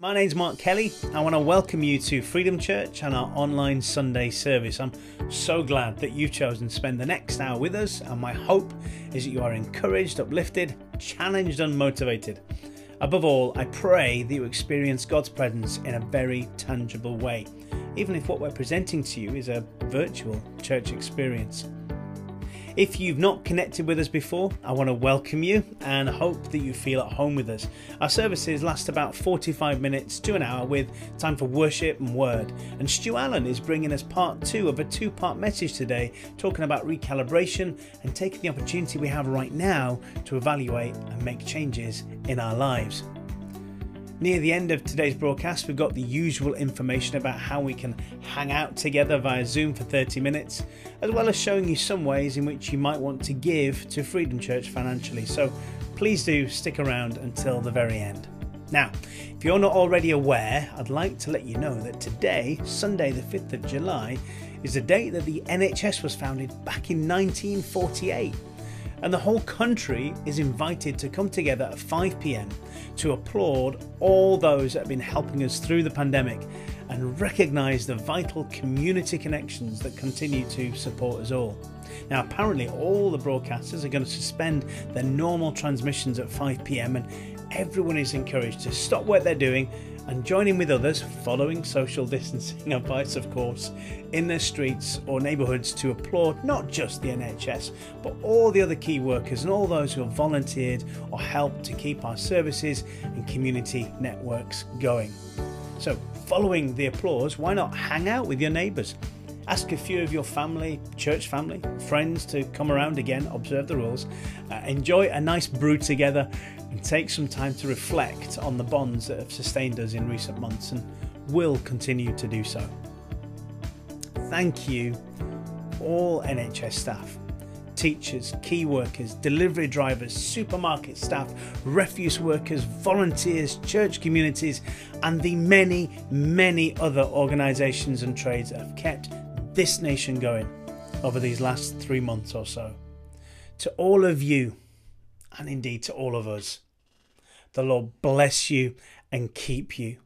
My name's Mark Kelly. I want to welcome you to Freedom Church and our online Sunday service. I'm so glad that you've chosen to spend the next hour with us, and my hope is that you are encouraged, uplifted, challenged, and motivated. Above all, I pray that you experience God's presence in a very tangible way, even if what we're presenting to you is a virtual church experience. If you've not connected with us before, I want to welcome you and hope that you feel at home with us. Our services last about 45 minutes to an hour with time for worship and word. And Stu Allen is bringing us part two of a two part message today, talking about recalibration and taking the opportunity we have right now to evaluate and make changes in our lives. Near the end of today's broadcast, we've got the usual information about how we can hang out together via Zoom for 30 minutes, as well as showing you some ways in which you might want to give to Freedom Church financially. So please do stick around until the very end. Now, if you're not already aware, I'd like to let you know that today, Sunday, the 5th of July, is the date that the NHS was founded back in 1948 and the whole country is invited to come together at 5 pm to applaud all those that have been helping us through the pandemic and recognise the vital community connections that continue to support us all. Now, apparently, all the broadcasters are going to suspend their normal transmissions at 5 pm, and everyone is encouraged to stop what they're doing and join in with others, following social distancing advice, of course, in their streets or neighbourhoods to applaud not just the NHS, but all the other key workers and all those who have volunteered or helped to keep our services and community networks going. So, following the applause, why not hang out with your neighbours? Ask a few of your family, church family, friends to come around again, observe the rules, uh, enjoy a nice brew together, and take some time to reflect on the bonds that have sustained us in recent months and will continue to do so. Thank you, all NHS staff, teachers, key workers, delivery drivers, supermarket staff, refuse workers, volunteers, church communities, and the many, many other organisations and trades that have kept this nation going over these last three months or so. To all of you, and indeed to all of us. The Lord bless you and keep you.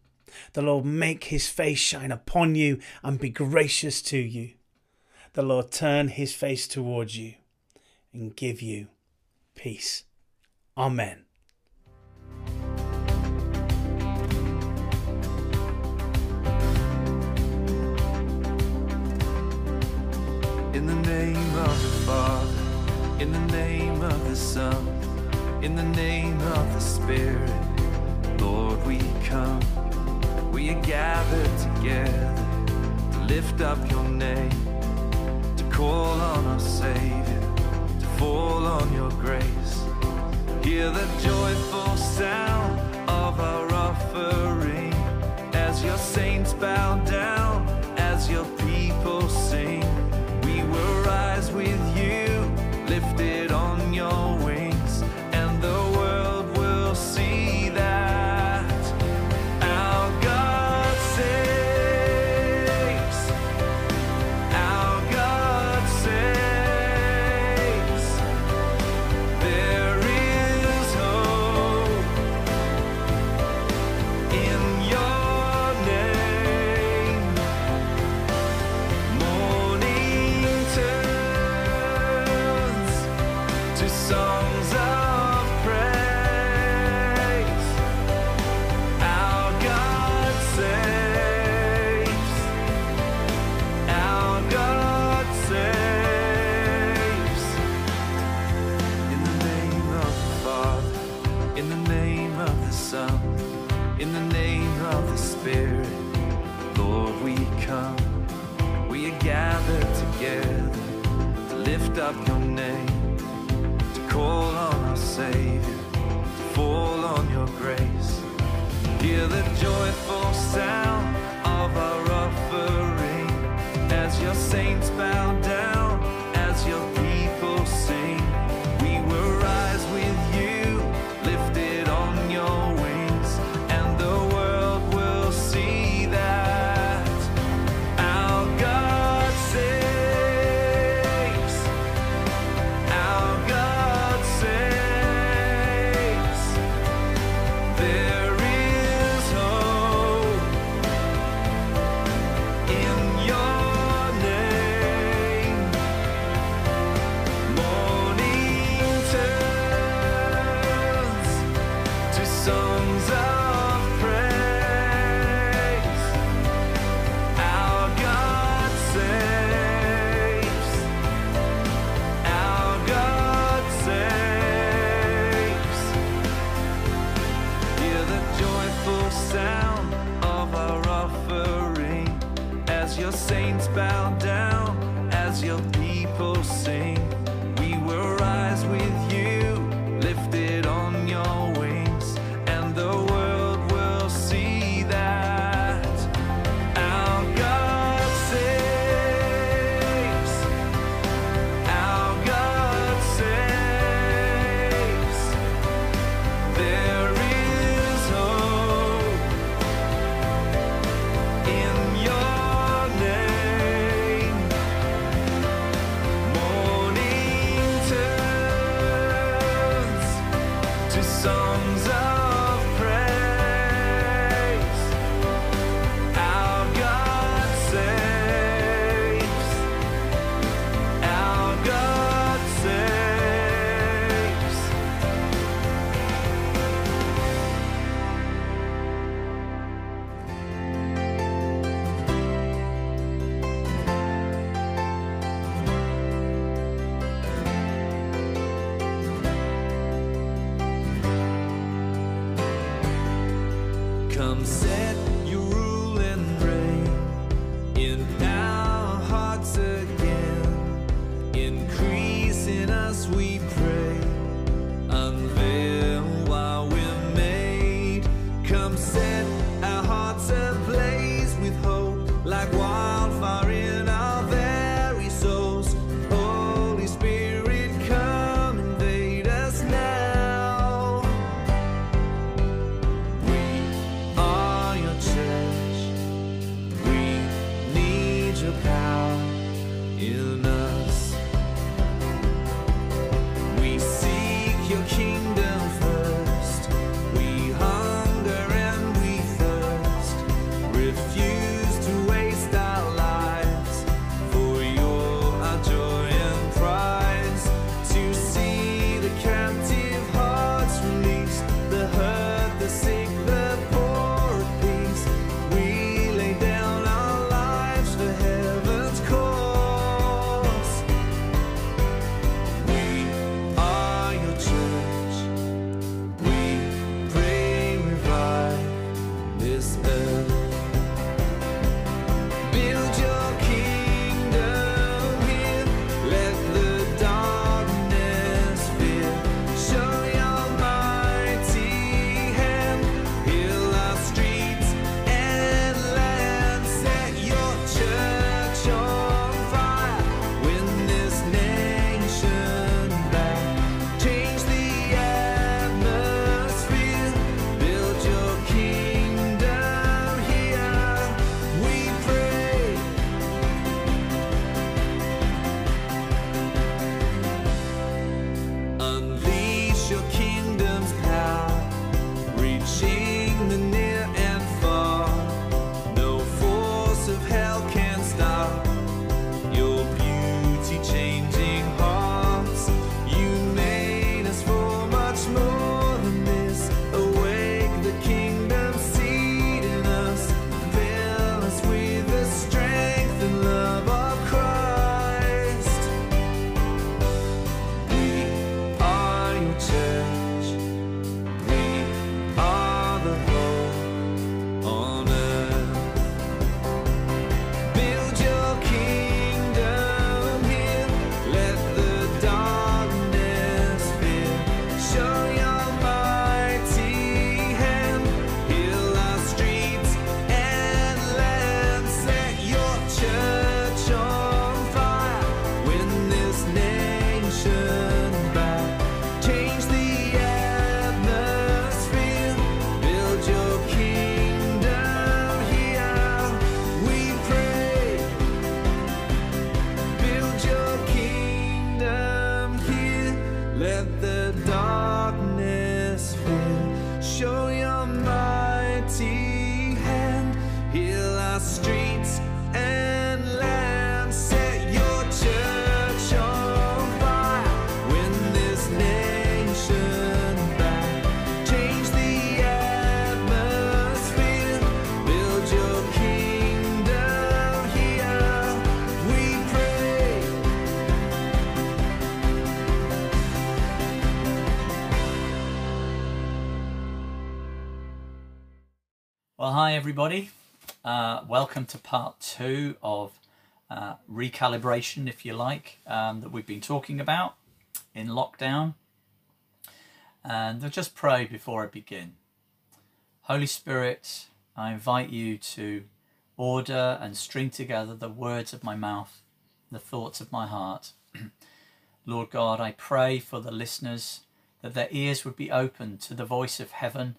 The Lord make his face shine upon you and be gracious to you. The Lord turn his face towards you and give you peace. Amen. Of the Father, in the name of the Son in the name of the Spirit, Lord, we come. We are gathered together to lift up your name, to call on our Savior, to fall on your grace. Hear the joyful sound of our offering as your saints bow down, as your people sing. With you, gathered together to lift up your name, to call on our Savior, to fall on your grace. Hear the joyful sound of our everybody. Uh, welcome to part two of uh, recalibration, if you like, um, that we've been talking about in lockdown. And I'll just pray before I begin. Holy Spirit, I invite you to order and string together the words of my mouth, the thoughts of my heart. Lord God, I pray for the listeners that their ears would be open to the voice of heaven,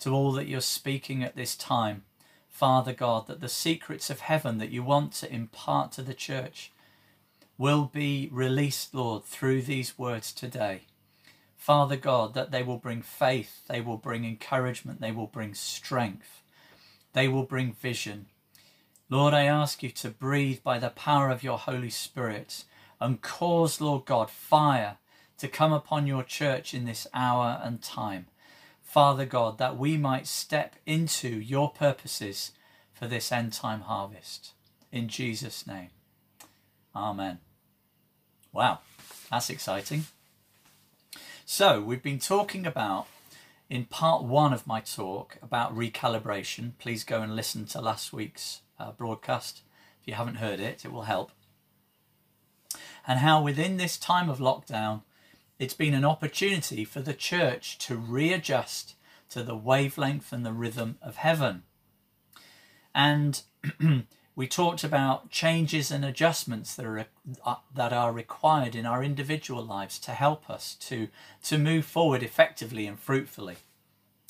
to all that you're speaking at this time. Father God, that the secrets of heaven that you want to impart to the church will be released, Lord, through these words today. Father God, that they will bring faith, they will bring encouragement, they will bring strength, they will bring vision. Lord, I ask you to breathe by the power of your Holy Spirit and cause, Lord God, fire to come upon your church in this hour and time. Father God, that we might step into your purposes for this end time harvest. In Jesus' name. Amen. Wow, that's exciting. So, we've been talking about in part one of my talk about recalibration. Please go and listen to last week's uh, broadcast. If you haven't heard it, it will help. And how within this time of lockdown, it's been an opportunity for the church to readjust to the wavelength and the rhythm of heaven. And we talked about changes and adjustments that are uh, that are required in our individual lives to help us to to move forward effectively and fruitfully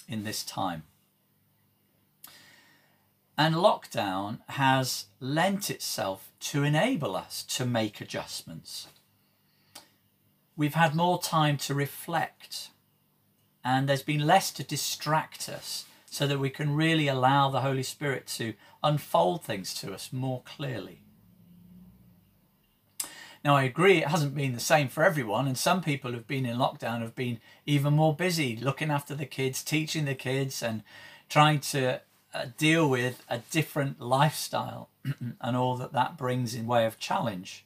in this time. And lockdown has lent itself to enable us to make adjustments. We've had more time to reflect, and there's been less to distract us so that we can really allow the Holy Spirit to unfold things to us more clearly. Now, I agree it hasn't been the same for everyone, and some people who've been in lockdown have been even more busy looking after the kids, teaching the kids, and trying to uh, deal with a different lifestyle and all that that brings in way of challenge.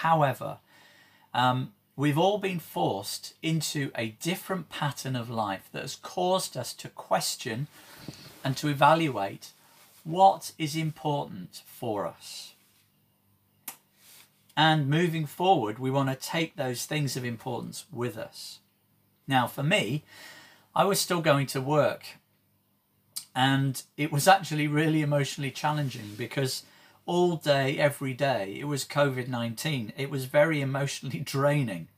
However, um, we've all been forced into a different pattern of life that has caused us to question and to evaluate what is important for us. And moving forward, we want to take those things of importance with us. Now, for me, I was still going to work and it was actually really emotionally challenging because all day, every day, it was COVID 19. It was very emotionally draining.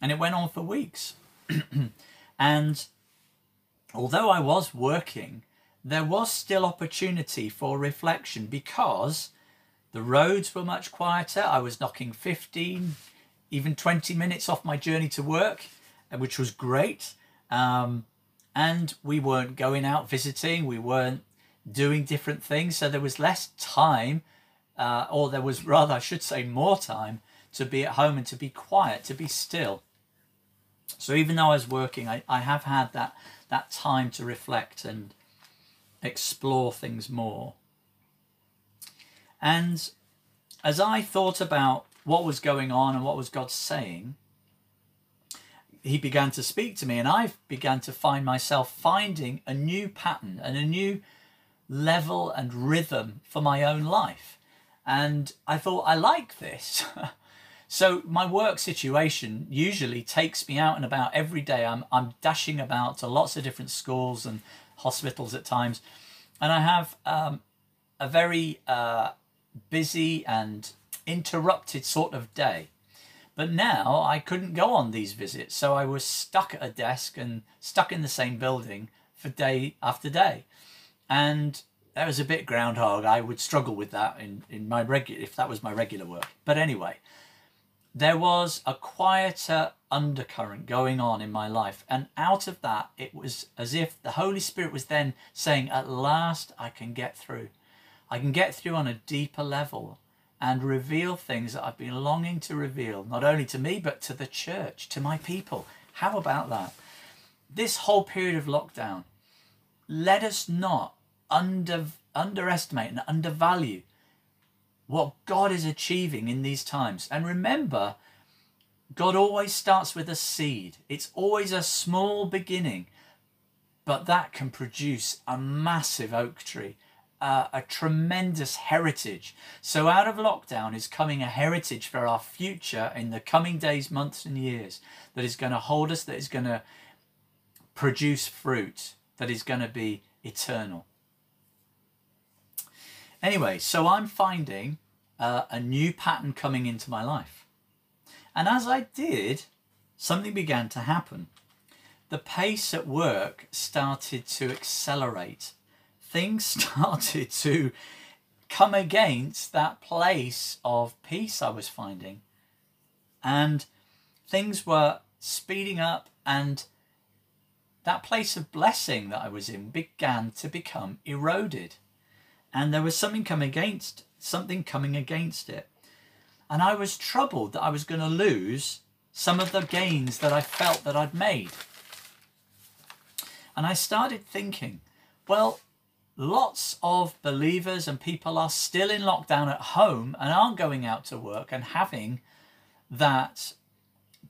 And it went on for weeks. and although I was working, there was still opportunity for reflection because the roads were much quieter. I was knocking 15, even 20 minutes off my journey to work, which was great. Um, and we weren't going out visiting, we weren't doing different things, so there was less time, uh, or there was rather, I should say, more time to be at home and to be quiet, to be still. So even though I was working, I, I have had that that time to reflect and explore things more. And as I thought about what was going on and what was God saying, he began to speak to me, and I began to find myself finding a new pattern and a new level and rhythm for my own life. And I thought, I like this. so my work situation usually takes me out and about every day. I'm, I'm dashing about to lots of different schools and hospitals at times. And I have um, a very uh, busy and interrupted sort of day. But now I couldn't go on these visits, so I was stuck at a desk and stuck in the same building for day after day. And that was a bit groundhog. I would struggle with that in, in my regular if that was my regular work. But anyway, there was a quieter undercurrent going on in my life. And out of that, it was as if the Holy Spirit was then saying, At last I can get through. I can get through on a deeper level and reveal things that I've been longing to reveal, not only to me, but to the church, to my people. How about that? This whole period of lockdown, let us not under, underestimate and undervalue what God is achieving in these times. And remember, God always starts with a seed, it's always a small beginning, but that can produce a massive oak tree a, a tremendous heritage. So out of lockdown is coming a heritage for our future in the coming days, months, and years that is going to hold us, that is going to produce fruit, that is going to be eternal. Anyway, so I'm finding uh, a new pattern coming into my life. And as I did, something began to happen. The pace at work started to accelerate. Things started to come against that place of peace I was finding. And things were speeding up, and that place of blessing that I was in began to become eroded. And there was something coming against something coming against it. And I was troubled that I was going to lose some of the gains that I felt that I'd made. And I started thinking, well, lots of believers and people are still in lockdown at home and aren't going out to work and having that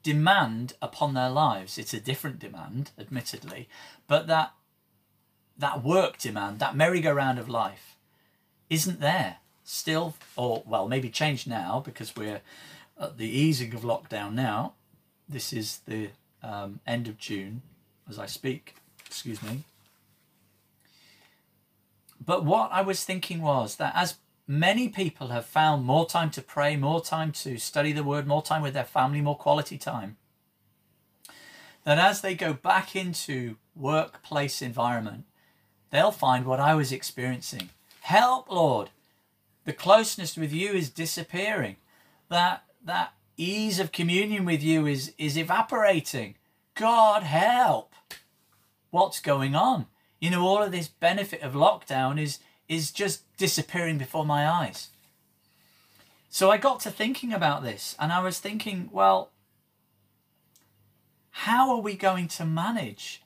demand upon their lives. It's a different demand, admittedly, but that that work demand, that merry-go-round of life, isn't there still, or well, maybe changed now because we're at the easing of lockdown now. This is the um, end of June as I speak, excuse me. But what I was thinking was that as many people have found more time to pray, more time to study the word, more time with their family, more quality time, that as they go back into workplace environment, they'll find what I was experiencing. Help, Lord. The closeness with you is disappearing. That that ease of communion with you is is evaporating. God help. What's going on? You know, all of this benefit of lockdown is is just disappearing before my eyes. So I got to thinking about this and I was thinking, well, how are we going to manage?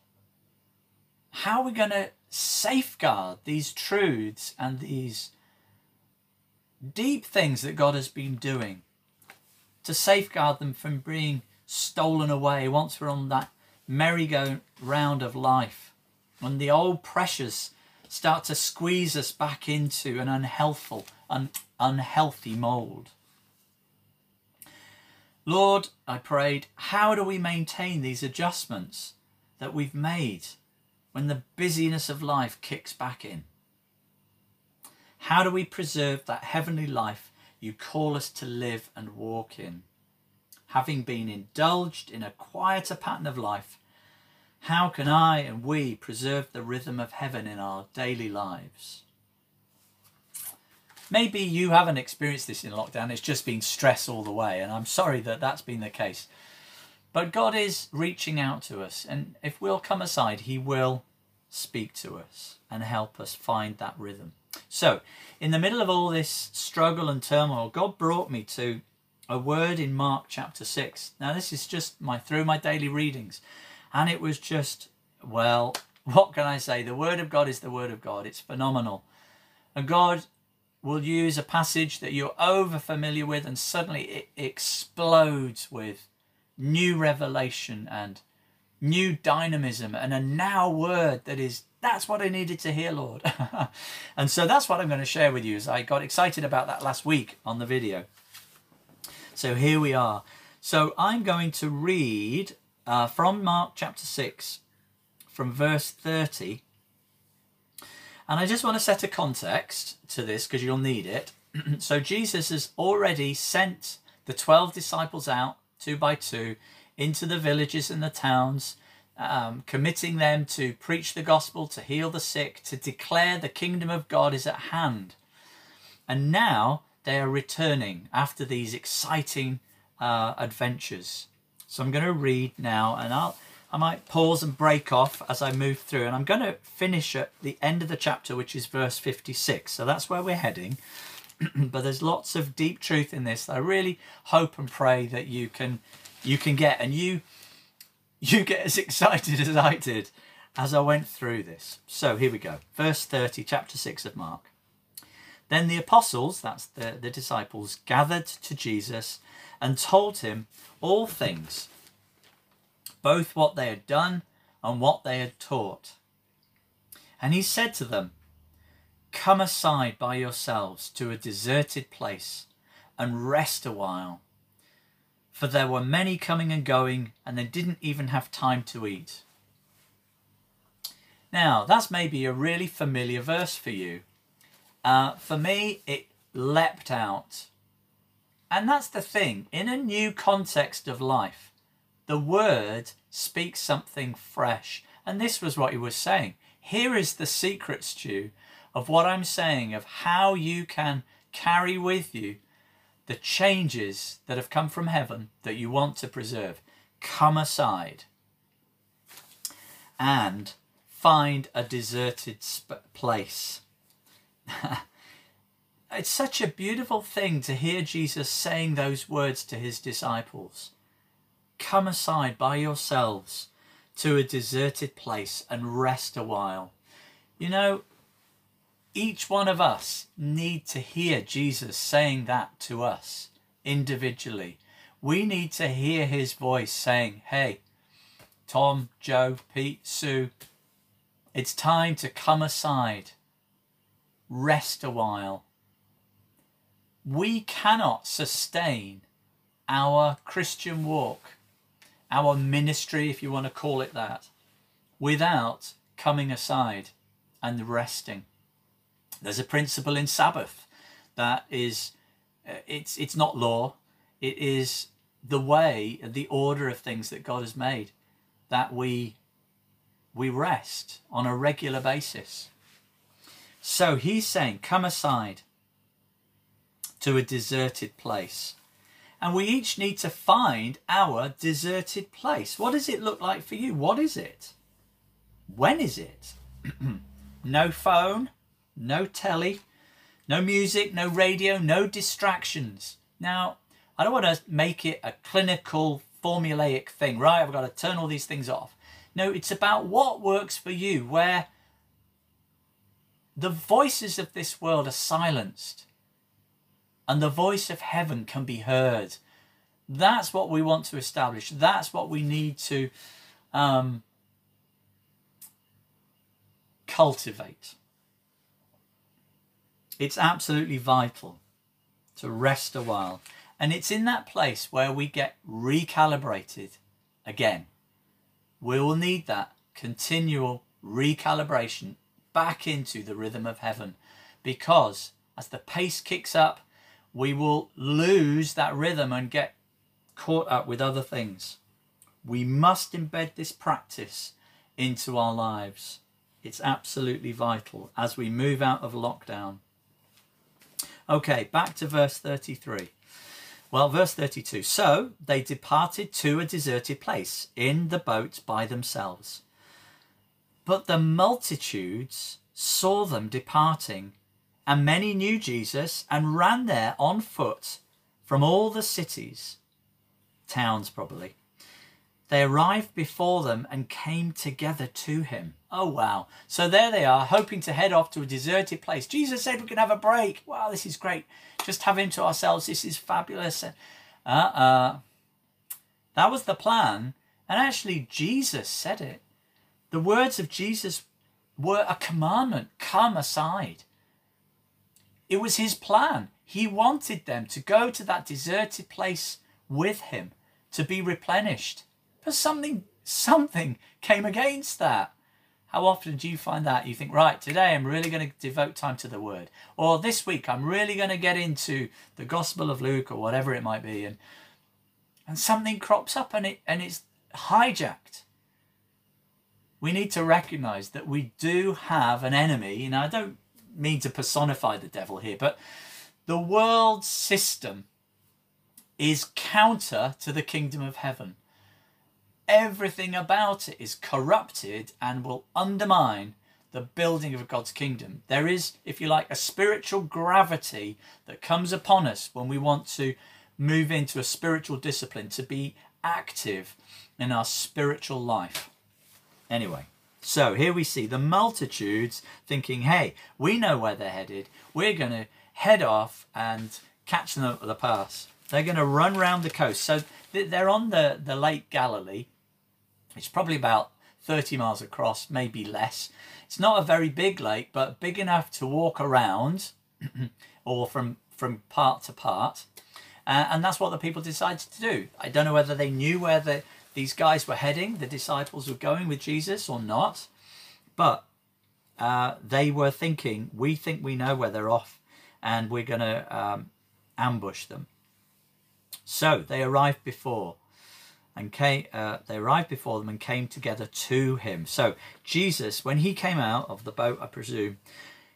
How are we going to safeguard these truths and these deep things that God has been doing to safeguard them from being stolen away once we're on that merry-go-round of life when the old pressures start to squeeze us back into an unhealthful, un- unhealthy mold. Lord, I prayed, how do we maintain these adjustments that we've made when the busyness of life kicks back in? How do we preserve that heavenly life you call us to live and walk in? Having been indulged in a quieter pattern of life, how can I and we preserve the rhythm of heaven in our daily lives? Maybe you haven't experienced this in lockdown, it's just been stress all the way, and I'm sorry that that's been the case. But God is reaching out to us, and if we'll come aside, He will speak to us and help us find that rhythm. So, in the middle of all this struggle and turmoil, God brought me to a word in Mark chapter 6. Now, this is just my through my daily readings, and it was just, well, what can I say? The Word of God is the Word of God. It's phenomenal. And God will use a passage that you're over familiar with, and suddenly it explodes with new revelation and new dynamism and a now word that is that's what I needed to hear, Lord. and so that's what I'm going to share with you as I got excited about that last week on the video. So here we are. So I'm going to read uh, from Mark chapter 6, from verse 30. And I just want to set a context to this because you'll need it. so Jesus has already sent the 12 disciples out, two by two, into the villages and the towns, um, committing them to preach the gospel, to heal the sick, to declare the kingdom of God is at hand. And now they are returning after these exciting uh, adventures. So I'm going to read now, and I'll I might pause and break off as I move through, and I'm going to finish at the end of the chapter, which is verse 56. So that's where we're heading. but there's lots of deep truth in this. I really hope and pray that you can you can get, and you you get as excited as I did as I went through this. So here we go. Verse 30, chapter 6 of Mark. Then the apostles, that's the, the disciples, gathered to Jesus and told him all things, both what they had done and what they had taught. And he said to them, Come aside by yourselves to a deserted place and rest a while. For there were many coming and going, and they didn't even have time to eat. Now, that's maybe a really familiar verse for you. Uh, for me, it leapt out. And that's the thing, in a new context of life, the word speaks something fresh. And this was what he was saying. Here is the secret, Stu, of what I'm saying, of how you can carry with you the changes that have come from heaven that you want to preserve. Come aside and find a deserted place. it's such a beautiful thing to hear Jesus saying those words to his disciples. Come aside by yourselves to a deserted place and rest a while. You know, each one of us need to hear Jesus saying that to us individually. We need to hear his voice saying, Hey, Tom, Joe, Pete, Sue, it's time to come aside, rest a while. We cannot sustain our Christian walk, our ministry, if you want to call it that, without coming aside and resting. There's a principle in Sabbath that is, uh, it's, it's not law, it is the way, the order of things that God has made that we we rest on a regular basis. So he's saying, Come aside to a deserted place. And we each need to find our deserted place. What does it look like for you? What is it? When is it? no phone, no telly, no music, no radio, no distractions. Now, I don't want to make it a clinical, formulaic thing, right? I've got to turn all these things off. No, it's about what works for you, where the voices of this world are silenced and the voice of heaven can be heard. That's what we want to establish. That's what we need to um, cultivate. It's absolutely vital to rest a while. And it's in that place where we get recalibrated again we will need that continual recalibration back into the rhythm of heaven because as the pace kicks up, we will lose that rhythm and get caught up with other things. We must embed this practice into our lives. It's absolutely vital as we move out of lockdown. Okay, back to verse 33. Well, verse 32 So they departed to a deserted place in the boat by themselves. But the multitudes saw them departing, and many knew Jesus and ran there on foot from all the cities, towns probably. They arrived before them and came together to him. Oh, wow. So there they are, hoping to head off to a deserted place. Jesus said we can have a break. Wow, this is great. Just have him to ourselves. This is fabulous. Uh uh. That was the plan. And actually, Jesus said it. The words of Jesus were a commandment come aside. It was his plan. He wanted them to go to that deserted place with him to be replenished. But something, something came against that. How often do you find that? You think, right, today I'm really going to devote time to the word. Or this week I'm really going to get into the Gospel of Luke or whatever it might be. And, and something crops up and, it, and it's hijacked. We need to recognize that we do have an enemy. And I don't mean to personify the devil here, but the world system is counter to the kingdom of heaven everything about it is corrupted and will undermine the building of God's kingdom. There is, if you like, a spiritual gravity that comes upon us when we want to move into a spiritual discipline, to be active in our spiritual life. Anyway, so here we see the multitudes thinking, hey, we know where they're headed. We're going to head off and catch them at the pass. They're going to run round the coast. So they're on the, the Lake Galilee it's probably about 30 miles across, maybe less. It's not a very big lake, but big enough to walk around or from, from part to part. Uh, and that's what the people decided to do. I don't know whether they knew where the, these guys were heading, the disciples were going with Jesus or not, but uh, they were thinking, we think we know where they're off and we're going to um, ambush them. So they arrived before and came, uh, they arrived before them and came together to him. So Jesus, when he came out of the boat, I presume,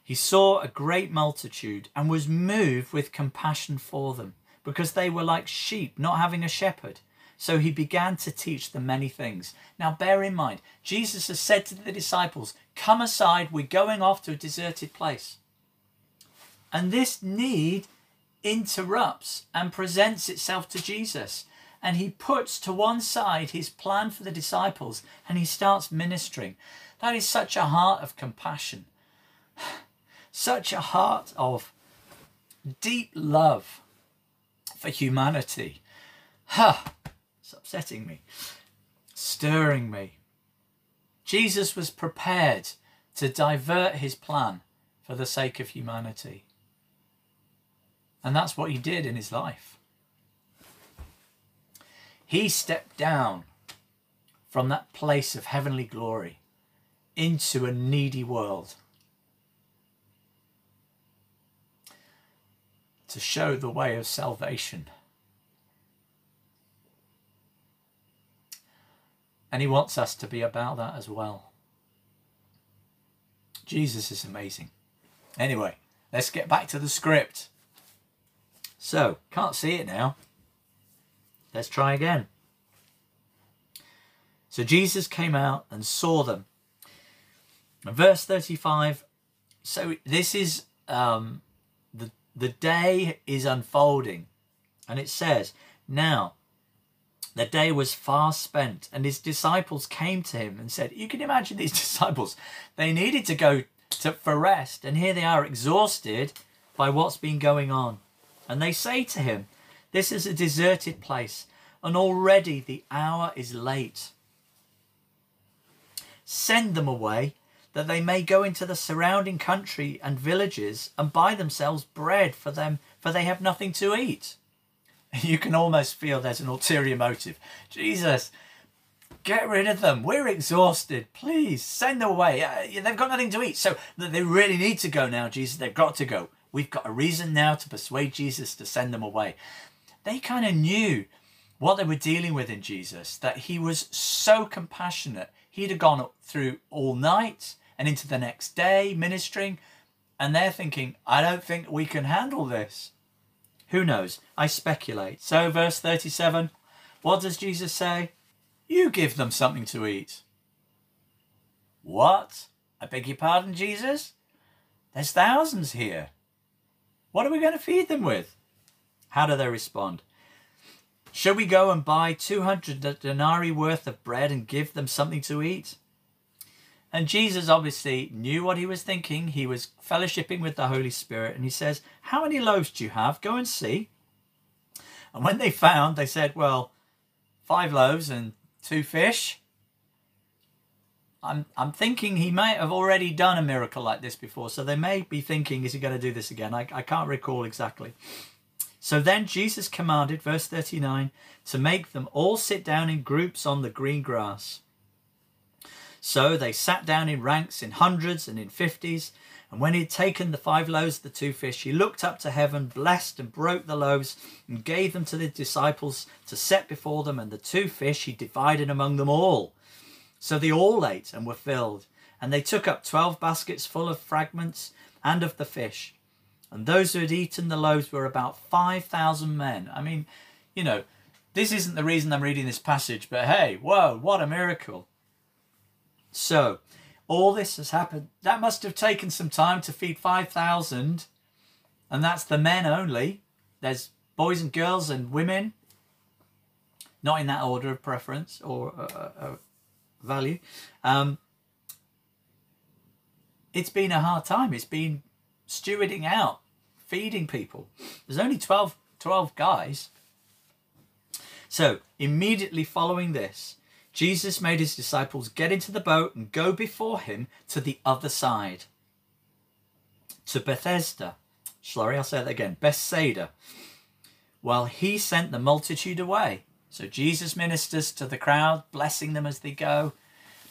he saw a great multitude and was moved with compassion for them because they were like sheep not having a shepherd. So he began to teach them many things. Now, bear in mind, Jesus has said to the disciples, Come aside, we're going off to a deserted place. And this need interrupts and presents itself to Jesus. And he puts to one side his plan for the disciples and he starts ministering. That is such a heart of compassion, such a heart of deep love for humanity. Ha! It's upsetting me, stirring me. Jesus was prepared to divert his plan for the sake of humanity. And that's what he did in his life. He stepped down from that place of heavenly glory into a needy world to show the way of salvation. And he wants us to be about that as well. Jesus is amazing. Anyway, let's get back to the script. So, can't see it now. Let's try again. So Jesus came out and saw them. verse 35, so this is um, the, the day is unfolding. And it says, Now the day was far spent, and his disciples came to him and said, You can imagine these disciples, they needed to go to, for rest, and here they are exhausted by what's been going on. And they say to him, This is a deserted place, and already the hour is late. Send them away, that they may go into the surrounding country and villages and buy themselves bread for them, for they have nothing to eat. You can almost feel there's an ulterior motive. Jesus, get rid of them. We're exhausted. Please send them away. Uh, they've got nothing to eat. So that they really need to go now, Jesus. They've got to go. We've got a reason now to persuade Jesus to send them away. They kind of knew what they were dealing with in Jesus, that he was so compassionate. He'd have gone through all night and into the next day ministering, and they're thinking, I don't think we can handle this. Who knows? I speculate. So, verse 37, what does Jesus say? You give them something to eat. What? I beg your pardon, Jesus? There's thousands here. What are we going to feed them with? How do they respond? Shall we go and buy 200 denarii worth of bread and give them something to eat? And Jesus obviously knew what he was thinking. He was fellowshipping with the Holy Spirit. And he says, How many loaves do you have? Go and see. And when they found, they said, Well, five loaves and two fish. I'm, I'm thinking he might have already done a miracle like this before. So they may be thinking, is he going to do this again? I, I can't recall exactly. So then Jesus commanded, verse 39, to make them all sit down in groups on the green grass. So they sat down in ranks, in hundreds and in fifties. And when he had taken the five loaves and the two fish, he looked up to heaven, blessed and broke the loaves, and gave them to the disciples to set before them. And the two fish he divided among them all. So they all ate and were filled, and they took up twelve baskets full of fragments and of the fish. And those who had eaten the loaves were about 5,000 men. I mean, you know, this isn't the reason I'm reading this passage, but hey, whoa, what a miracle. So, all this has happened. That must have taken some time to feed 5,000, and that's the men only. There's boys and girls and women, not in that order of preference or uh, uh, uh value. Um, it's been a hard time. It's been stewarding out, feeding people. There's only 12, 12 guys. So immediately following this, Jesus made his disciples get into the boat and go before him to the other side, to Bethesda. Sorry, I'll say that again Bethsaida. While he sent the multitude away. So Jesus ministers to the crowd, blessing them as they go,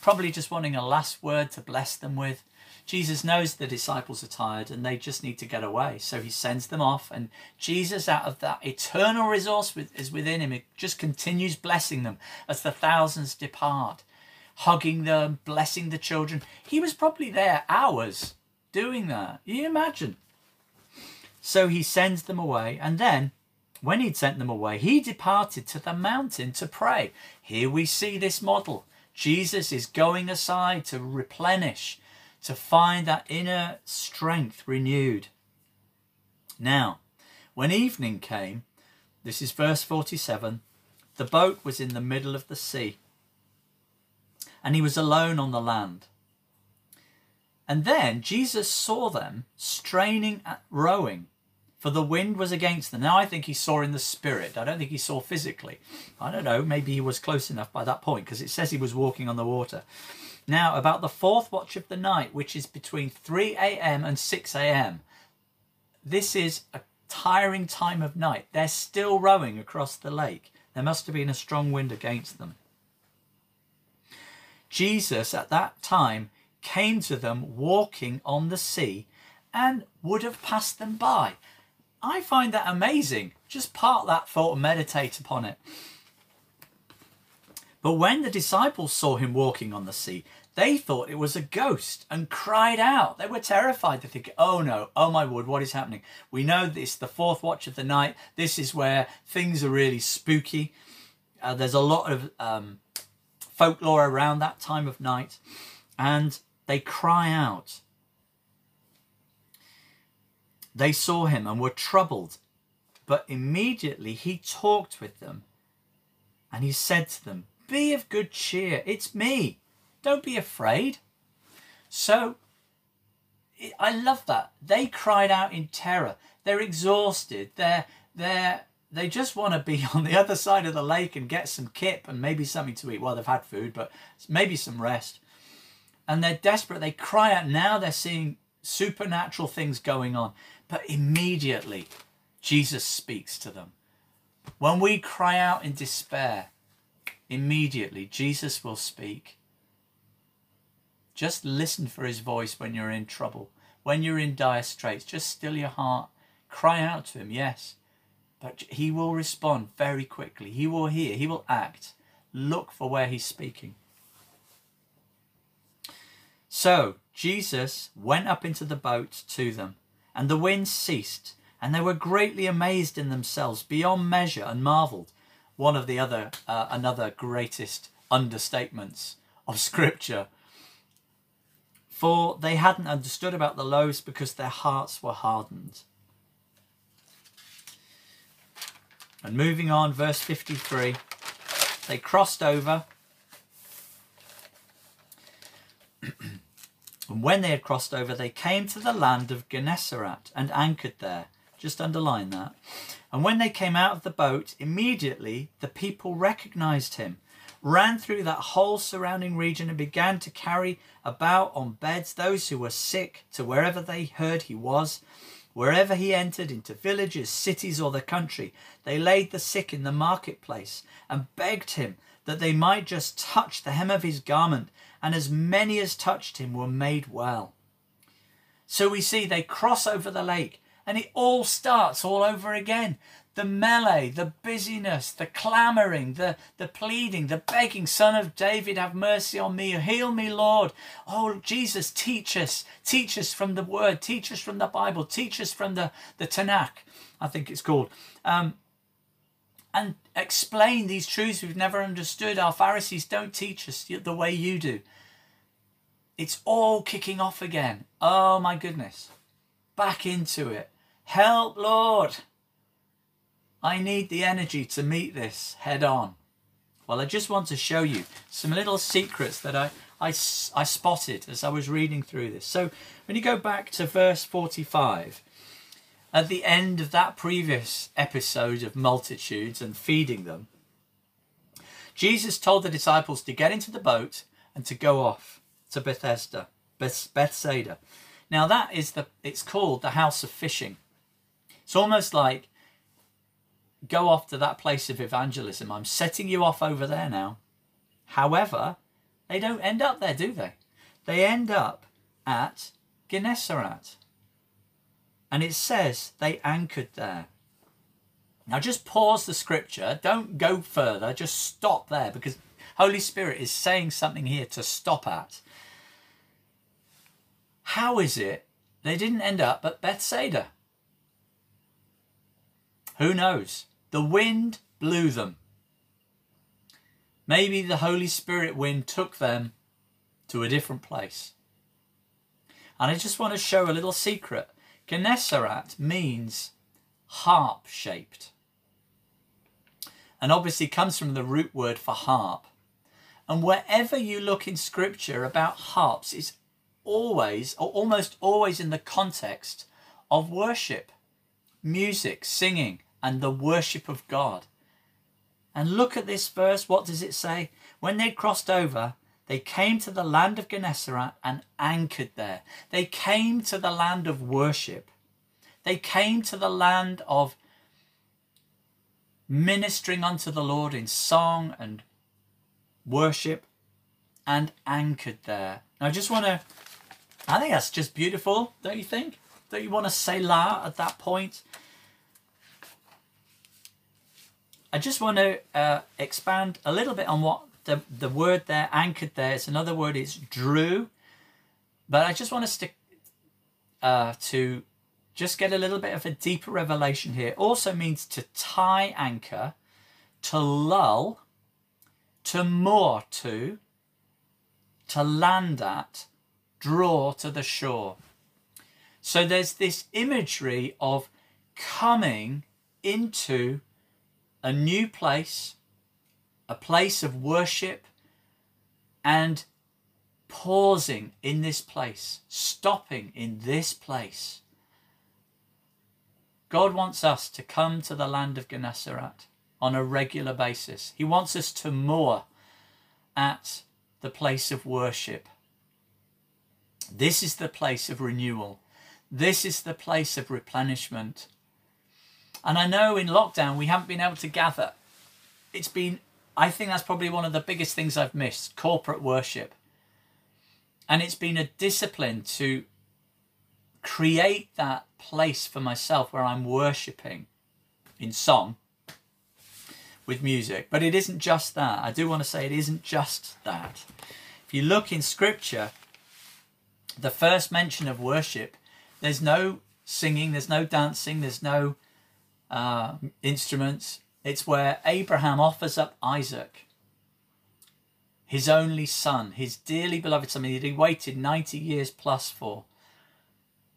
probably just wanting a last word to bless them with. Jesus knows the disciples are tired and they just need to get away. So he sends them off, and Jesus, out of that eternal resource is within him, it just continues blessing them as the thousands depart, hugging them, blessing the children. He was probably there hours doing that. You imagine? So he sends them away, and then when he'd sent them away, he departed to the mountain to pray. Here we see this model. Jesus is going aside to replenish, to find that inner strength renewed. Now, when evening came, this is verse 47, the boat was in the middle of the sea, and he was alone on the land. And then Jesus saw them straining at rowing for the wind was against them. Now I think he saw in the spirit. I don't think he saw physically. I don't know. Maybe he was close enough by that point because it says he was walking on the water. Now, about the fourth watch of the night, which is between 3 a.m. and 6 a.m., this is a tiring time of night. They're still rowing across the lake. There must have been a strong wind against them. Jesus, at that time, came to them walking on the sea and would have passed them by. I find that amazing. Just part that thought and meditate upon it. But when the disciples saw him walking on the sea, they thought it was a ghost and cried out. They were terrified. They think, oh no, oh my word, what is happening? We know this, the fourth watch of the night. This is where things are really spooky. Uh, there's a lot of um, folklore around that time of night. And they cry out. They saw him and were troubled, but immediately he talked with them and he said to them, Be of good cheer, it's me. Don't be afraid. So I love that. They cried out in terror. They're exhausted. They're they're they just want to be on the other side of the lake and get some kip and maybe something to eat. Well, they've had food, but maybe some rest. And they're desperate. They cry out. Now they're seeing supernatural things going on. But immediately, Jesus speaks to them. When we cry out in despair, immediately Jesus will speak. Just listen for his voice when you're in trouble, when you're in dire straits. Just still your heart. Cry out to him, yes. But he will respond very quickly. He will hear, he will act. Look for where he's speaking. So Jesus went up into the boat to them and the wind ceased, and they were greatly amazed in themselves beyond measure and marveled. One of the other, uh, another greatest understatements of Scripture. For they hadn't understood about the loaves because their hearts were hardened. And moving on, verse 53, they crossed over And when they had crossed over, they came to the land of Gennesaret and anchored there. Just underline that. And when they came out of the boat, immediately the people recognized him, ran through that whole surrounding region, and began to carry about on beds those who were sick to wherever they heard he was. Wherever he entered, into villages, cities, or the country, they laid the sick in the marketplace and begged him that they might just touch the hem of his garment, and as many as touched him were made well. So we see they cross over the lake, and it all starts all over again. The melee, the busyness, the clamouring, the, the pleading, the begging, Son of David, have mercy on me, heal me, Lord. Oh, Jesus, teach us, teach us from the Word, teach us from the Bible, teach us from the, the Tanakh, I think it's called. Um, and explain these truths we've never understood. Our Pharisees don't teach us the way you do. It's all kicking off again. Oh my goodness. Back into it. Help, Lord. I need the energy to meet this head on. Well, I just want to show you some little secrets that I, I, I spotted as I was reading through this. So when you go back to verse 45, at the end of that previous episode of multitudes and feeding them, Jesus told the disciples to get into the boat and to go off to Bethesda, Beth- Bethsaida. Now that is the it's called the house of fishing. It's almost like go off to that place of evangelism. I'm setting you off over there now. However, they don't end up there, do they? They end up at Gennesaret. And it says they anchored there. Now just pause the scripture. Don't go further. Just stop there because Holy Spirit is saying something here to stop at. How is it they didn't end up at Bethsaida? Who knows? The wind blew them. Maybe the Holy Spirit wind took them to a different place. And I just want to show a little secret. Gennesaret means harp shaped. And obviously comes from the root word for harp. And wherever you look in scripture about harps, it's always, or almost always in the context of worship, music, singing, and the worship of God. And look at this verse. What does it say? When they crossed over, they came to the land of Gennesaret and anchored there. They came to the land of worship. They came to the land of ministering unto the Lord in song and worship and anchored there. Now, I just want to, I think that's just beautiful, don't you think? Don't you want to say la at that point? I just want to uh, expand a little bit on what the, the word there, anchored there, it's another word, it's drew. But I just want us to, uh, to just get a little bit of a deeper revelation here. Also means to tie anchor, to lull, to moor to, to land at, draw to the shore. So there's this imagery of coming into a new place, a place of worship, and pausing in this place, stopping in this place. God wants us to come to the land of Gennesaret on a regular basis. He wants us to moor at the place of worship. This is the place of renewal. This is the place of replenishment. And I know in lockdown we haven't been able to gather. It's been, I think that's probably one of the biggest things I've missed corporate worship. And it's been a discipline to create that place for myself where I'm worshipping in song with music. But it isn't just that. I do want to say it isn't just that. If you look in scripture, the first mention of worship, there's no singing, there's no dancing, there's no uh, instruments. It's where Abraham offers up Isaac, his only son, his dearly beloved son, that he waited 90 years plus for,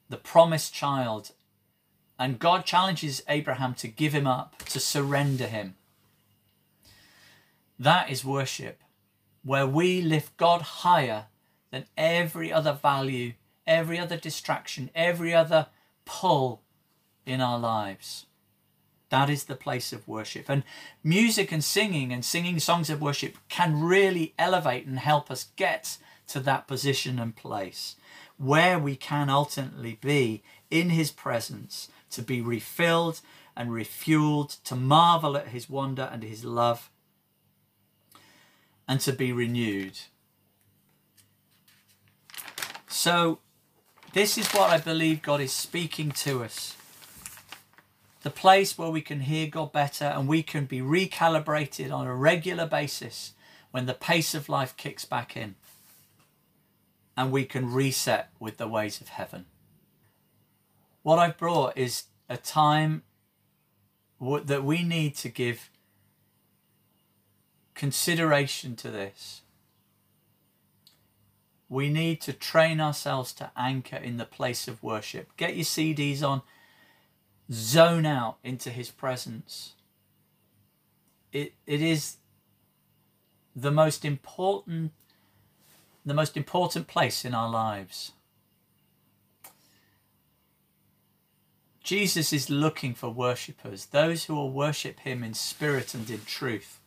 the promised child. And God challenges Abraham to give him up, to surrender him. That is worship, where we lift God higher than every other value, every other distraction, every other pull in our lives. That is the place of worship. And music and singing and singing songs of worship can really elevate and help us get to that position and place where we can ultimately be in His presence to be refilled and refueled, to marvel at His wonder and His love, and to be renewed. So, this is what I believe God is speaking to us the place where we can hear God better and we can be recalibrated on a regular basis when the pace of life kicks back in. And we can reset with the ways of heaven. What I've brought is a time that we need to give consideration to this. We need to train ourselves to anchor in the place of worship. Get your CDs on zone out into his presence. It, it is the most important the most important place in our lives. Jesus is looking for worshippers, those who will worship him in spirit and in truth.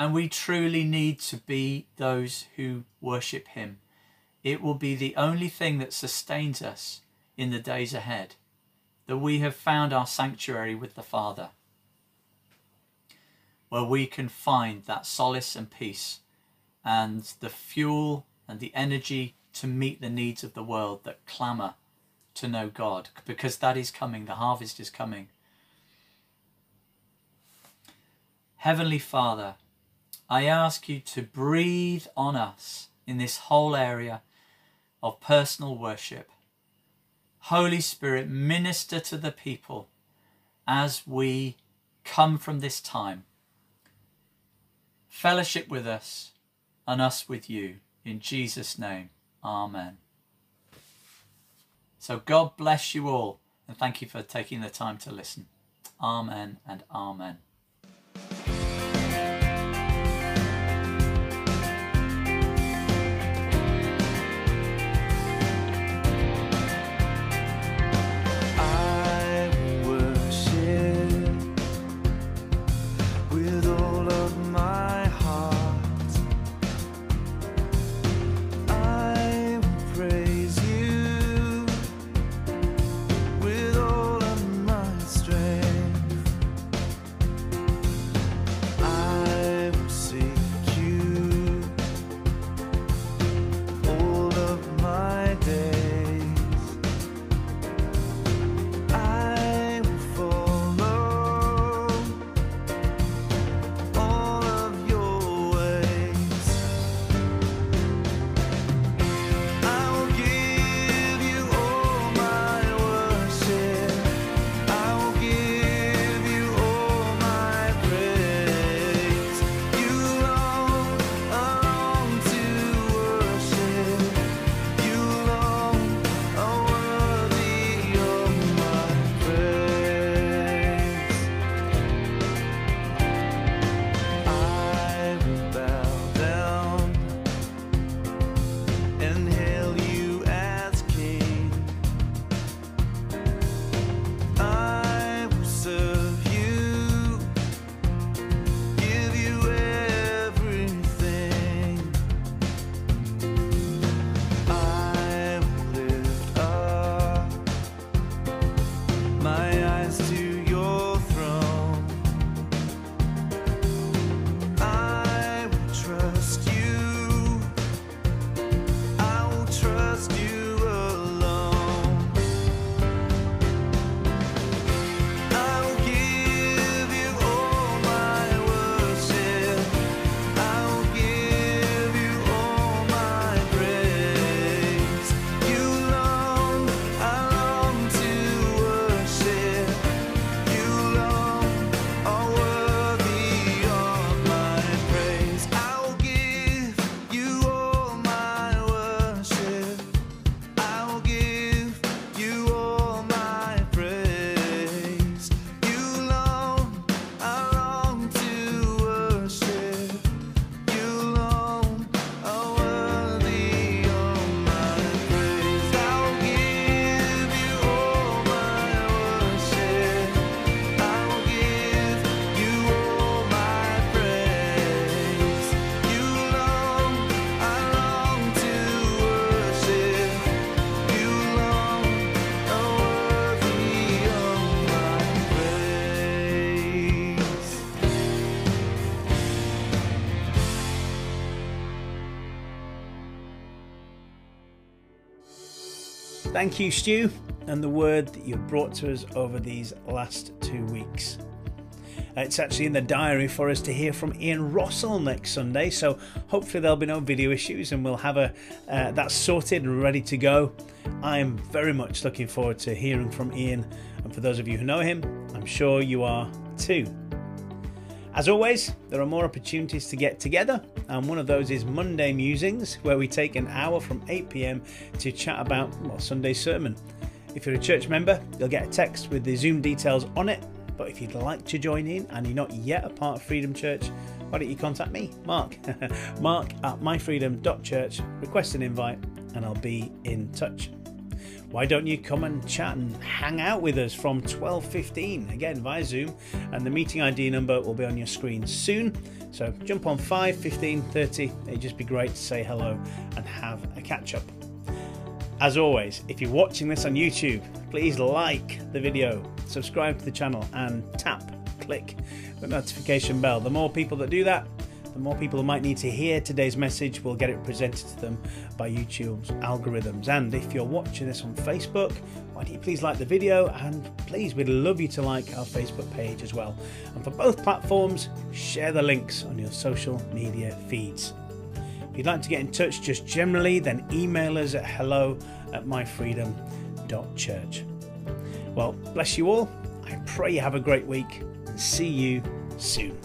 And we truly need to be those who worship Him. It will be the only thing that sustains us in the days ahead, that we have found our sanctuary with the Father, where we can find that solace and peace and the fuel and the energy to meet the needs of the world that clamour to know God, because that is coming, the harvest is coming. Heavenly Father, I ask you to breathe on us in this whole area of personal worship. Holy Spirit, minister to the people as we come from this time. Fellowship with us and us with you. In Jesus' name, Amen. So God bless you all and thank you for taking the time to listen. Amen and Amen. Thank you, Stu, and the word that you've brought to us over these last two weeks. Uh, It's actually in the diary for us to hear from Ian Rossell next Sunday, so hopefully there'll be no video issues and we'll have a uh, that sorted and ready to go. I am very much looking forward to hearing from Ian, and for those of you who know him, I'm sure you are too. As always, there are more opportunities to get together, and one of those is Monday Musings, where we take an hour from 8 pm to chat about well, Sunday's sermon. If you're a church member, you'll get a text with the Zoom details on it. But if you'd like to join in and you're not yet a part of Freedom Church, why don't you contact me, Mark? Mark at myfreedom.church, request an invite, and I'll be in touch. Why don't you come and chat and hang out with us from 12.15 again via zoom and the meeting id number will be on your screen soon. So jump on 5 15 30 it'd just be great to say hello and have a catch up as always if you're watching this on youtube please like the video subscribe to the channel and tap click the notification bell. The more people that do that the more people who might need to hear today's message will get it presented to them by YouTube's algorithms. And if you're watching this on Facebook, why don't you please like the video and please, we'd love you to like our Facebook page as well. And for both platforms, share the links on your social media feeds. If you'd like to get in touch just generally, then email us at hello at myfreedom.church. Well, bless you all. I pray you have a great week and see you soon.